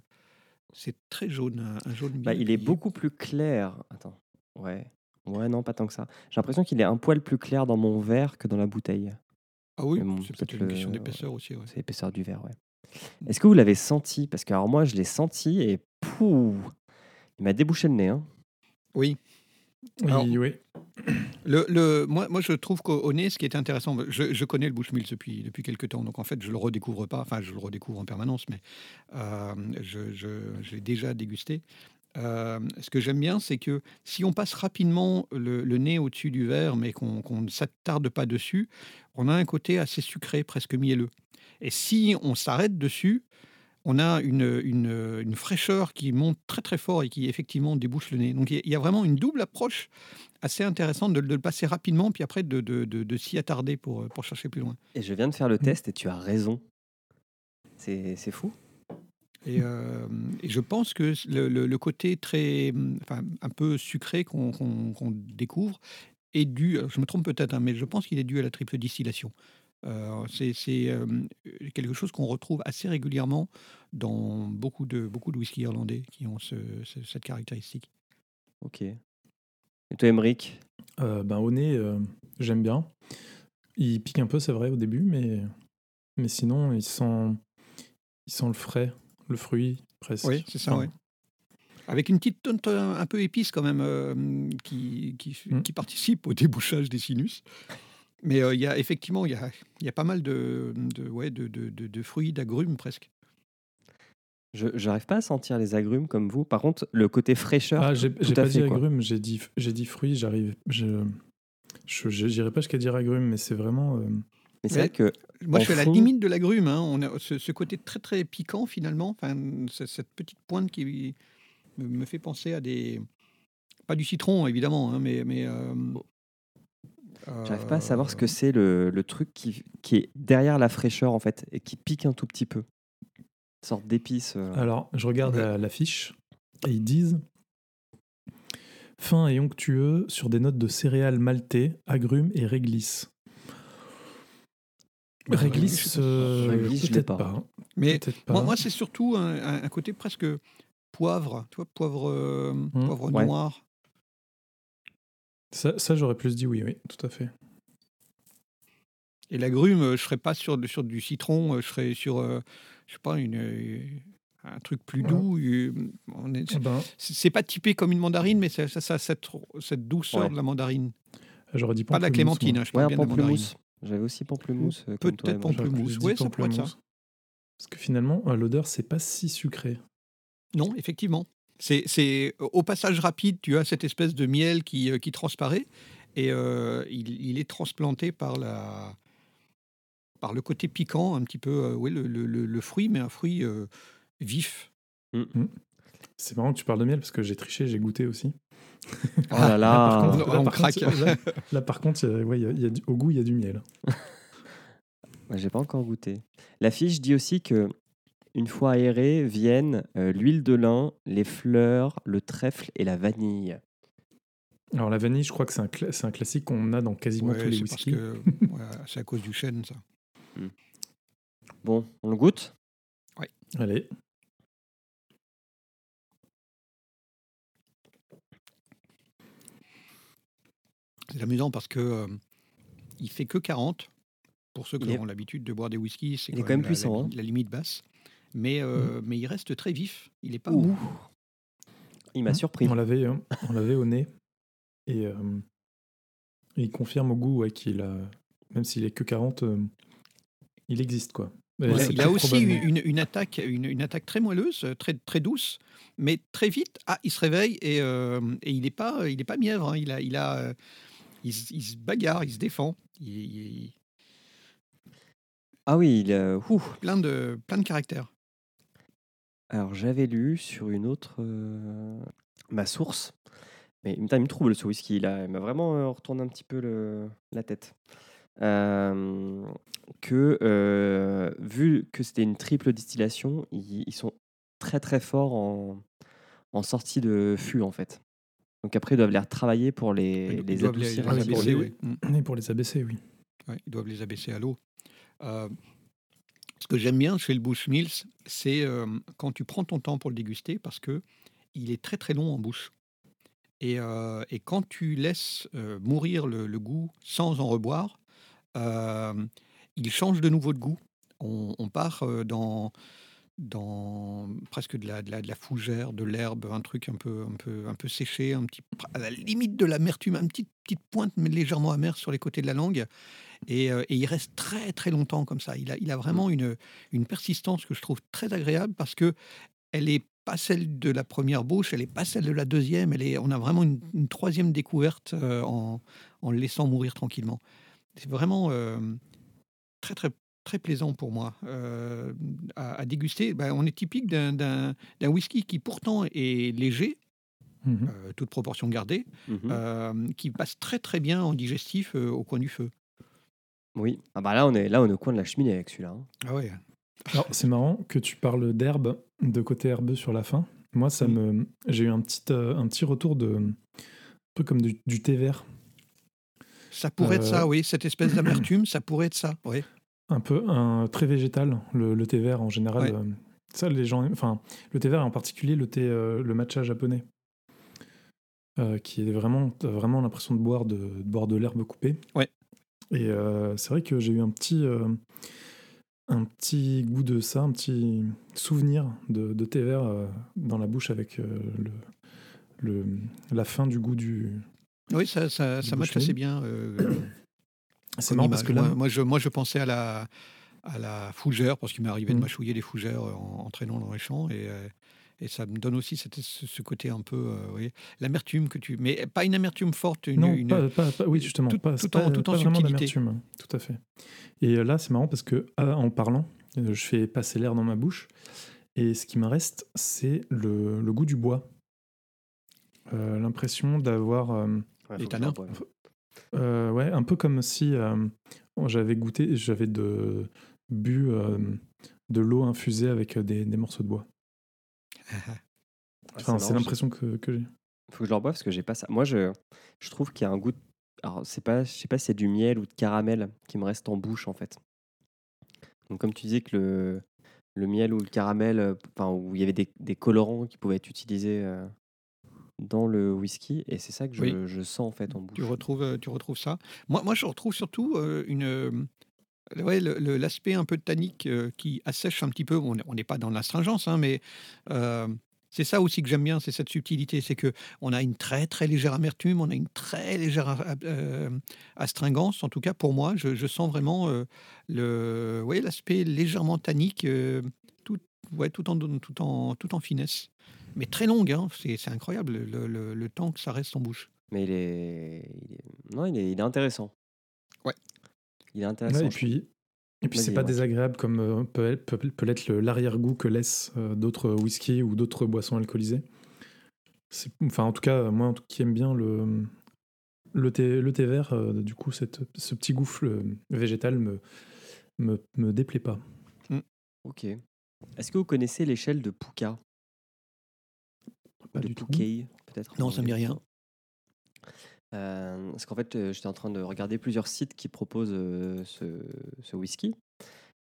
c'est très jaune, un, un jaune. Bah, il est beaucoup plus clair. Attends. Ouais. Ouais, non, pas tant que ça. J'ai l'impression qu'il est un poil plus clair dans mon verre que dans la bouteille. Ah oui, bon, c'est peut-être une question le- d'épaisseur aussi. ouais. C'est l'épaisseur du verre, ouais. Est-ce que vous l'avez senti? Parce que alors moi, je l'ai senti et pouh, il m'a débouché le nez. Hein. Oui. Oui, Alors- oui. Le, le- moi, moi, je trouve qu'au au nez, ce qui est intéressant, je, je connais le Bushmills depuis, depuis quelques temps, donc en fait, je le redécouvre pas, enfin, je le redécouvre en permanence, mais euh, je, je- je l'ai déjà dégusté. Euh, ce que j'aime bien, c'est que si on passe rapidement le, le nez au-dessus du verre, mais qu'on qu'on ne s'attarde pas dessus, on a un côté assez sucré, presque mielleux. Et si on s'arrête dessus, on a une, une- une fraîcheur qui monte très très fort et qui effectivement débouche le nez. Donc il y a- vraiment une double approche assez intéressante de, de le passer rapidement, puis après de, de- s'y attarder pour, pour chercher plus loin. Et je viens de faire le test et tu as raison. C'est fou. Et, euh, et je pense que le, le- le côté très, enfin, un peu sucré qu'on découvre est dû, je me trompe peut-être, hein, mais je pense qu'il est dû à la triple distillation. Euh, C'est euh, quelque chose qu'on retrouve assez régulièrement dans beaucoup de, beaucoup de whisky irlandais qui ont ce- ce- cette caractéristique. Ok. Et toi, Emmerich Euh, ben, au nez, euh, j'aime bien. Il pique un peu, c'est vrai, au début, mais, mais sinon, il sent, il sent le frais, le fruit, presque. Oui, c'est ça, Enfin, oui. Avec une petite tonte un peu épice quand même euh, qui, qui, Mm. qui participe au débouchage des sinus. Mais euh, il y a effectivement, il y a, il y a pas mal de, de, ouais, de, de, de- de fruits, d'agrumes presque. Je n'arrive pas à sentir les agrumes comme vous. Par contre, le côté fraîcheur, Ah, j'ai pas fait, dit quoi. agrumes, j'ai dit, j'ai dit fruits, j'arrive. Je j'irai pas jusqu'à dire agrumes, mais c'est vraiment. euh, Mais c'est vrai que Moi, je suis à la limite de l'agrume. hein. On a ce, ce côté très très piquant finalement. Enfin, cette petite pointe qui me, me fait penser à des pas du citron évidemment, hein, mais mais euh, j'arrive pas à savoir ce que c'est le, le truc qui, qui est derrière la fraîcheur, en fait, et qui pique un tout petit peu. Une sorte d'épice. euh. Alors, je regarde Ouais. la- l'affiche et ils disent fin et onctueux sur des notes de céréales maltais, agrumes et réglisse. Réglisse, euh, réglisse, peut-être pas. pas. Mais pas. Moi, moi, c'est surtout un, côté presque poivre, tu vois, poivre, euh, poivre ouais. Ça, ça, j'aurais plus dit oui, oui, tout à fait. Et l'agrume, euh, je serais pas sur, sur du citron, euh, je serais sur, euh, je sais pas, une, euh, un truc plus Ouais. doux. euh, on est- Ah ben, c'est pas typé comme une mandarine, mais ça, ça, cette, cette douceur Ouais. de la mandarine. j'aurais dit Pas de la clémentine, hein, je Ouais, parle bien de la mandarine. J'avais aussi pamplemousse. euh, Peut-être pamplemousse. Ouais, dit ça pourrait être ça. Parce que finalement, l'odeur, c'est pas si sucré. Non, effectivement. C'est, c'est au passage rapide, tu as cette espèce de miel qui, euh, qui transparaît et euh, il, il est transplanté par la par le côté piquant, un petit peu, euh, oui, le, le- le- le fruit, mais un fruit euh, vif. C'est marrant que tu parles de miel parce que j'ai triché, j'ai goûté aussi. [laughs] Oh là là. Par contre, on là, par craque. contre, là, là, par contre, il y a- ouais, il y a- il y a du- au goût, il y a du miel. [laughs] J'ai pas encore goûté. La fiche dit aussi que une fois aéré viennent euh, l'huile de lin, les fleurs, le trèfle et la vanille. Alors la vanille, je crois que c'est un, classique qu'on a dans quasiment Ouais, tous les whiskies. [laughs] c'est à cause du chêne, ça. Bon, on le goûte? Allez, C'est amusant parce que euh, il fait que 40. Pour ceux qui ont l'habitude de boire des whiskies, c'est quand, quand même la- puissant, la, hein. la limite basse. Mais, euh, mais il reste très vif. Il n'est pas Ouh. mou. Il m'a surpris. on l'avait, euh, on l'avait au nez et euh, il confirme au goût ouais, qu'il a, même s'il est que 40, euh, il existe quoi. Et Il a- il a aussi une, une attaque, une, une attaque très moelleuse, très, très douce, mais très vite, ah, il se réveille et, euh, et il n'est pas, il est pas mièvre. hein. Il, a, il, a, il, se- il se bagarre, il se défend. Il, il- Ah oui, il ouh. plein, de, plein de caractères. Alors j'avais lu sur une autre euh, ma source, mais putain, il me trouble ce whisky là, il m'a vraiment euh, retourné un petit peu le- la tête. Euh, que euh, vu que c'était une triple distillation, ils, ils sont très très forts en, en sortie de fût en fait. Donc après, ils doivent les retravailler pour les, Ils les doivent les- adoucir. les peu. abaisser, oui. Mm. Et pour les abaisser, oui. Ouais, ils doivent les abaisser à l'eau. Euh, ce que j'aime bien chez le Bushmills, c'est euh, quand tu prends ton temps pour le déguster parce que il est très très long en bouche. Et, euh, quand tu laisses euh, mourir le, goût sans en reboire, il change de nouveau de goût. On, part dans, dans presque de la, de, la, de la fougère, de l'herbe, un truc un peu, un peu, un peu séché, un petit, à la limite de l'amertume, une petite, petite pointe mais légèrement amère sur les côtés de la langue. Et, euh, et il reste très très longtemps comme ça. Il a, il a vraiment une, une persistance que je trouve très agréable parce que elle n'est pas celle de la première bouche, elle n'est pas celle de la deuxième. Elle est, on a vraiment une, une troisième découverte euh, en, en le laissant mourir tranquillement. C'est vraiment euh, très très très plaisant pour moi euh, à, à déguster. Ben, on est typique d'un- whisky qui pourtant est léger, euh, toute proportion gardée, Mhm. euh, qui passe très très bien en digestif euh, au coin du feu. Oui. Ah bah là, on est là, on est au coin de la cheminée avec celui-là. hein. Ah ouais. Alors, c'est marrant que tu parles d'herbe, de côté herbeux sur la fin. Moi, ça me, j'ai eu un petit, euh, un petit retour de, un peu comme du, du thé vert, Ça pourrait être ça, oui, cette espèce d'amertume, ça pourrait être ça. Oui. Un peu un très végétal, le, le thé vert en général. Ouais. euh, ça, les gens, enfin, le thé vert et en particulier le thé, euh, le matcha japonais, euh, qui est vraiment, vraiment l'impression de boire de, de boire de l'herbe coupée. Ouais. Et c'est vrai que j'ai eu un petit, un petit goût de ça, un petit souvenir de, de thé vert dans la bouche avec le, le, la fin du goût du. Oui, ça, ça, ça Bushmill. assez bien. Euh, C'est marrant parce que là, moi, moi, je, moi, je pensais à la, à la fougère, parce qu'il m'est arrivé de Mm. mâchouiller des fougères en, en traînant dans les champs. Et, euh, et ça me donne aussi cette- ce, côté un peu. euh, oui, l'amertume que tu. Mais pas une amertume forte, une. non, une- pas, pas- pas- oui, justement, tout- pas, tout pas- en- tout en subtilité. d'amertume, tout à fait. Et euh, là, c'est marrant parce que euh, en parlant, euh, je fais passer l'air dans ma bouche, et ce qui me reste, c'est le, le goût du bois. Euh, L'impression d'avoir, euh, Ouais, Les tanins. Boive. euh, ouais, un peu comme si euh, j'avais goûté, j'avais de bu euh, de l'eau infusée avec des, des morceaux de bois. Ah, Enfin, c'est l'impression que, que j'ai. Faut que je le reboive parce que j'ai pas ça. Moi, je, je trouve qu'il y a un goût. de- Alors, c'est pas, je sais pas si c'est du miel ou de caramel qui me reste en bouche en fait. Donc, comme tu disais que le, le miel ou le caramel, enfin, où il y avait des, des colorants qui pouvaient être utilisés euh, dans le whisky, et c'est ça que je, Oui. je sens en fait en bouche. Tu retrouves, tu retrouves ça. Moi, moi, je retrouve surtout euh, une, ouais, l'aspect un peu tannique euh, qui assèche un petit peu. On n'est pas dans l'astringence, hein, mais euh, c'est ça aussi que j'aime bien, c'est cette subtilité. C'est que on a une très très légère amertume, on a une très légère astringence. En tout cas, pour moi, je, je sens vraiment le, ouais, l'aspect légèrement tannique, tout, ouais, tout en tout en tout en finesse. Mais très longue, hein, c'est, incroyable le, le- le temps que ça reste en bouche. Mais il est, il est- non, il est, il est intéressant. Ouais. Il est intéressant. Ouais, et puis, et puis c'est pas désagréable comme euh, peut, peut, peut l'être l'arrière-goût que laissent euh, d'autres whisky ou d'autres boissons alcoolisées. Enfin, en tout cas, moi en tout- qui aime bien le, le, thé, le thé vert, euh, du coup, cette, ce petit gouffre euh, végétal me, me, me déplaît pas. Ok. Est-ce que vous connaissez l'échelle de Puka Pas de du peut-être. Non, ça me dit rien. Euh, parce qu'en fait, euh, j'étais en train de regarder plusieurs sites qui proposent euh, ce, ce whisky,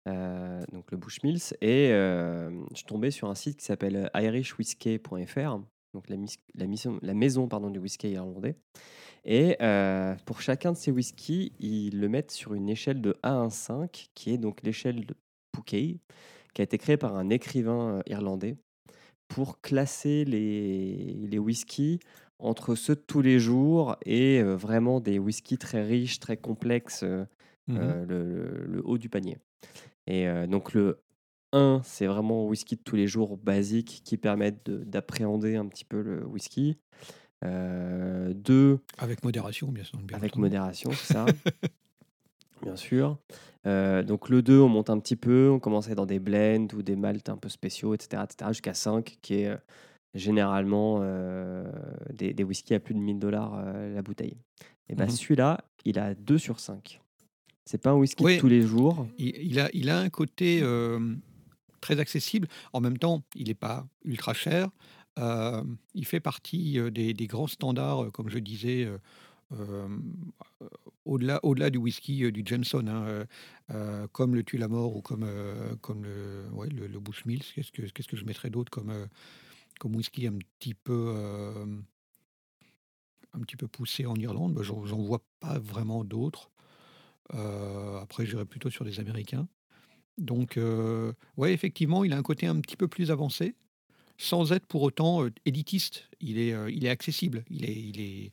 donc le Bushmills, et je suis tombé sur un site qui s'appelle irishwhiskey.fr, donc la, la, mission- la maison pardon, du whisky irlandais. Et euh, pour chacun de ces whiskies, ils le mettent sur une échelle de 1 à 5, qui est donc l'échelle de Pouquet, qui a été créée par un écrivain irlandais pour classer les, les whiskies entre ceux de tous les jours et euh, vraiment des whiskies très riches, très complexes, euh, euh, le, haut du panier. Et donc le 1, c'est vraiment whisky de tous les jours basique qui permettent de- d'appréhender un petit peu le whisky. 2, Avec modération, bien sûr. bien avec entendu. modération, c'est ça. [laughs] Bien sûr. Euh, donc le 2, on monte un petit peu, on commence à être dans des blends ou des maltes un peu spéciaux, etc. etc. jusqu'à 5, qui est euh, généralement euh, des, des whiskies à plus de 1000 dollars la bouteille. Et ben Mhm. celui-là, il a 2 sur 5. C'est pas un whisky Oui. de tous les jours. Il, il a, il a un côté euh, très accessible. En même temps, il n'est pas ultra cher. Euh, il fait partie des, des grands standards, comme je disais, euh, au-delà au-delà du whisky euh, du Jameson, hein, euh, euh, comme le Tue la mort ou comme, euh, comme le, le, le Bushmills. Qu'est-ce que, qu'est-ce que je mettrais d'autre comme, comme whisky un petit peu, un petit peu poussé en Irlande? Ben, J'en vois pas vraiment d'autres. Après, j'irais plutôt sur des Américains. Donc, ouais, effectivement, il a un côté un petit peu plus avancé, sans être pour autant élitiste. Il est, il est accessible, il est, il est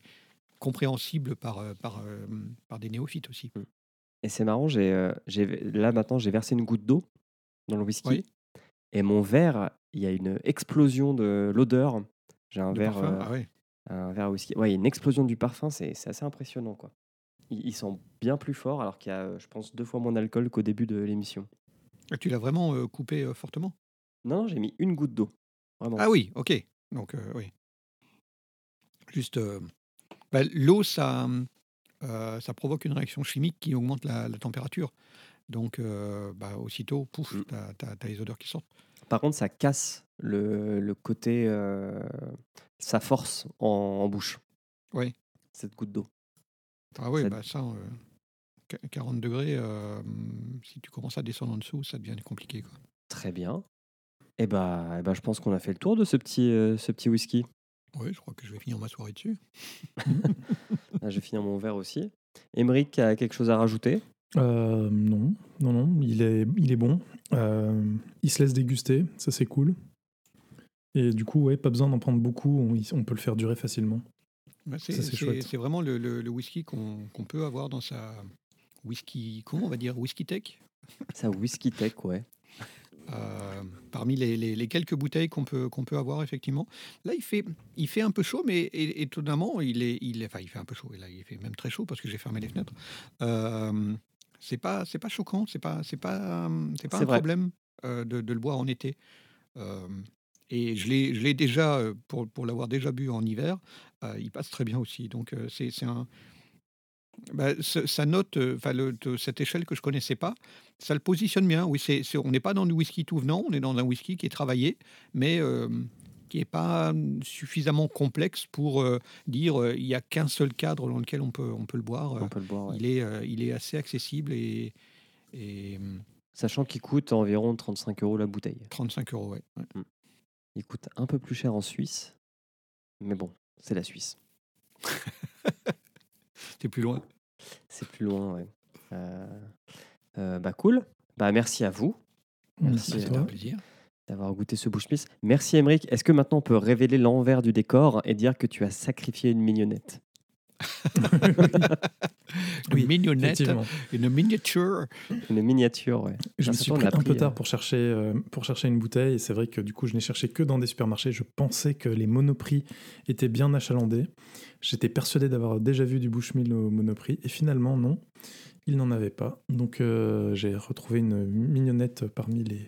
compréhensible par, euh, par, euh, par des néophytes aussi. Et c'est marrant, j'ai, euh, j'ai, là maintenant, j'ai versé une goutte d'eau dans le whisky. Oui. Et mon verre, il y a une explosion de l'odeur. J'ai un De verre, parfum, ah ouais. un verre à whisky. Ouais, il y a une explosion du parfum, c'est, c'est assez impressionnant. Quoi. Il, il sent bien plus fort, alors qu'il y a, je pense, deux fois moins d'alcool qu'au début de l'émission. Ah, Tu l'as vraiment euh, coupé euh, fortement? Non, j'ai mis une goutte d'eau. Vraiment. Ah oui, ok. Donc, euh, oui. Juste, bah, l'eau, ça, euh, ça provoque une réaction chimique qui augmente la, la température. Donc, euh, bah, aussitôt, pouf, Mm. t'as- t'as les odeurs qui sortent. Par contre, ça casse le, le côté, euh, sa force en, en bouche. Oui. Cette goutte d'eau. Ah oui, Ça- bah ça, euh, qu- 40 degrés, euh, si tu commences à descendre en dessous, ça devient compliqué. Quoi. Très bien. Et bah, eh bah, je pense qu'on a fait le tour de ce petit, ce petit whisky. Oui, je crois que je vais finir ma soirée dessus. Là, [laughs] je vais finir mon verre aussi. Émeric a quelque chose à rajouter? Euh, non, non, non, il est, il est bon. Euh, il se laisse déguster, ça c'est cool. Et du coup, ouais, pas besoin d'en prendre beaucoup, on, on peut le faire durer facilement. Bah, c'est, Ça, c'est c'est- chouette. c'est vraiment le, le- le whisky qu'on, qu'on peut avoir dans sa whisky, comment on va dire, whisky tech? Ça, whisky tech, ouais. Euh, parmi les, les- les quelques bouteilles qu'on peut, qu'on peut avoir, effectivement. Là, il fait, il fait un peu chaud, mais étonnamment, il est, il est, enfin, il fait un peu chaud. Et là, il fait même très chaud parce que j'ai fermé les fenêtres. Euh, c'est pas, c'est pas choquant, c'est pas, c'est pas, c'est pas un vrai. problème euh, de, de le boire en été. Euh, et je l'ai, je l'ai déjà, pour, pour l'avoir déjà bu en hiver, il passe très bien aussi. Donc, c'est, c'est un. Bah, ce- ça note, euh, enfin, cette échelle que je connaissais pas, ça le positionne bien. Oui, c'est, on n'est pas dans du whisky tout venant, on est dans un whisky qui est travaillé, mais euh, qui n'est pas suffisamment complexe pour euh, dire euh, il n'y a qu'un seul cadre dans lequel on peut, on peut le boire. On peut le boire. ouais. Il, est, il est assez accessible et, et Sachant qu'il coûte environ 35 euros la bouteille. 35 euros. Ouais. Ouais. Il coûte un peu plus cher en Suisse. Mais bon, c'est la Suisse. [laughs] C'était plus loin. C'est plus loin, ouais. Euh, euh, bah cool. Bah merci à vous Merci, à C'était toi. un plaisir. d'avoir goûté ce Bushmills. Merci Emeric. Est-ce que maintenant on peut révéler l'envers du décor et dire que tu as sacrifié une mignonnette? [laughs] Oui, mignonnette, une miniature. Une miniature, ouais. Je Ah, me ça suis pris un peu tard euh. pour chercher, euh, pour chercher une bouteille, et c'est vrai que du coup, je n'ai cherché que dans des supermarchés. Je pensais que les monoprix étaient bien achalandés. J'étais persuadé d'avoir déjà vu du Bushmill au monoprix, et finalement, non, il n'en avait pas. Donc, euh, j'ai retrouvé une mignonnette parmi les.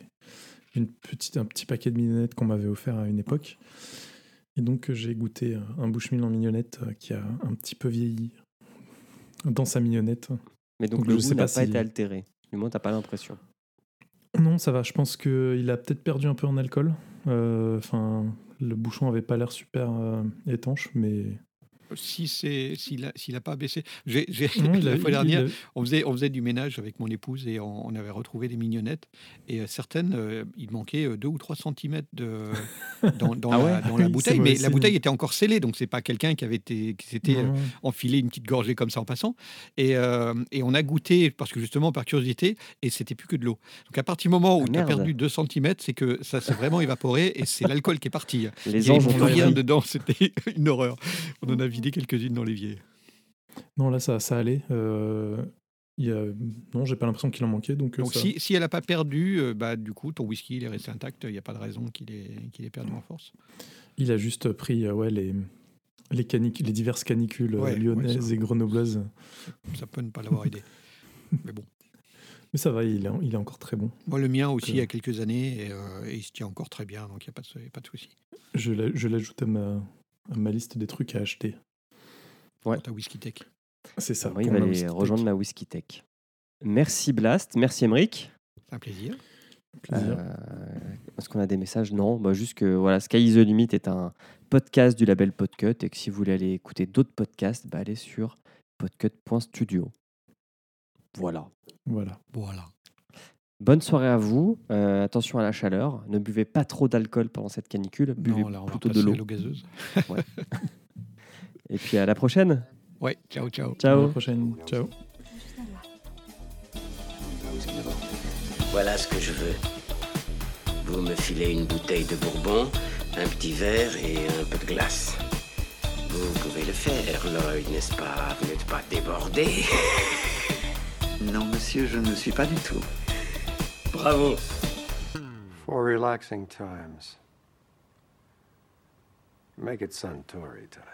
Une petite, un petit paquet de mignonnettes qu'on m'avait offert à une époque. Et donc, euh, j'ai goûté un Bushmill en mignonnette euh, qui a un petit peu vieilli dans sa mignonnette. Mais donc, Donc, le je goût sais n'a pas si- été altéré. Du moins, t'as pas l'impression. Non, ça va. Je pense qu'il a peut-être perdu un peu en alcool. Euh, Enfin, le bouchon avait pas l'air super euh, étanche, mais Si c'est s'il n'a s'il a pas baissé. J'ai, j'ai- non, [laughs] il a- la fois dernière, on faisait, on faisait du ménage avec mon épouse et on, on avait retrouvé des mignonnettes. Et euh, certaines, euh, il manquait 2 ou 3 centimètres de, [laughs] dans, dans Ah la, ouais? dans la [laughs] bouteille. Mais la bouteille était encore scellée, donc c'est pas quelqu'un qui avait été, qui s'était euh, enfilé une petite gorgée comme ça en passant. Et, euh, et on a goûté, parce que justement, par curiosité, et c'était plus que de l'eau. Donc à partir du moment où Ah, tu as perdu 2 centimètres, c'est que ça s'est vraiment évaporé et c'est l'alcool qui est parti. Les Il n'y avait plus rien dedans, c'était une horreur. On en a vidé quelques-unes dans l'évier. Non, là, ça, ça allait. Euh, il y a... Non, j'ai pas l'impression qu'il en manquait. Donc, euh, Donc ça- si, si elle n'a pas perdu, euh, bah, du coup, ton whisky il est resté intact. Il n'y a pas de raison qu'il ait, qu'il ait perdu en force. il a juste pris euh, ouais, les, les, canic- les diverses canicules ouais, lyonnaises ça- et grenobloises. [laughs] Ça peut ne pas l'avoir aidé. [laughs] Mais bon. Mais ça va, il est, il est encore très bon. Moi, le mien aussi, il y a Que- quelques années, et, euh, et il se tient encore très bien, donc il n'y a pas de, pas de souci. Je l'a- je l'ajoute à ma, ma liste des trucs à acheter. Ouais. Pour ta whisky tech. C'est ça. Il va aller rejoindre ma whisky tech. Merci Blast. Merci Emeric. C'est un plaisir. Plaisir. Euh, Est-ce qu'on a des messages? Non, bah, juste que voilà, Sky is the Limit est un podcast du label Podcut et que si vous voulez aller écouter d'autres podcasts, bah, allez sur podcut.studio. Voilà. Voilà. Voilà. Bonne soirée à vous. Euh, attention à la chaleur. Ne buvez pas trop d'alcool pendant cette canicule. Buvez Non, là, on va plutôt de l'eau. à. [laughs] Et puis à la prochaine. Ouais, ciao, ciao. À la Ciao. prochaine. Ciao. Voilà ce que je veux. Vous me filez une bouteille de bourbon, un petit verre et un peu de glace. Vous pouvez le faire, Lloyd, n'est-ce pas? Vous n'êtes pas débordé [laughs] Non, monsieur, je ne le suis pas du tout. Bravo For relaxing times. Make it Suntory time.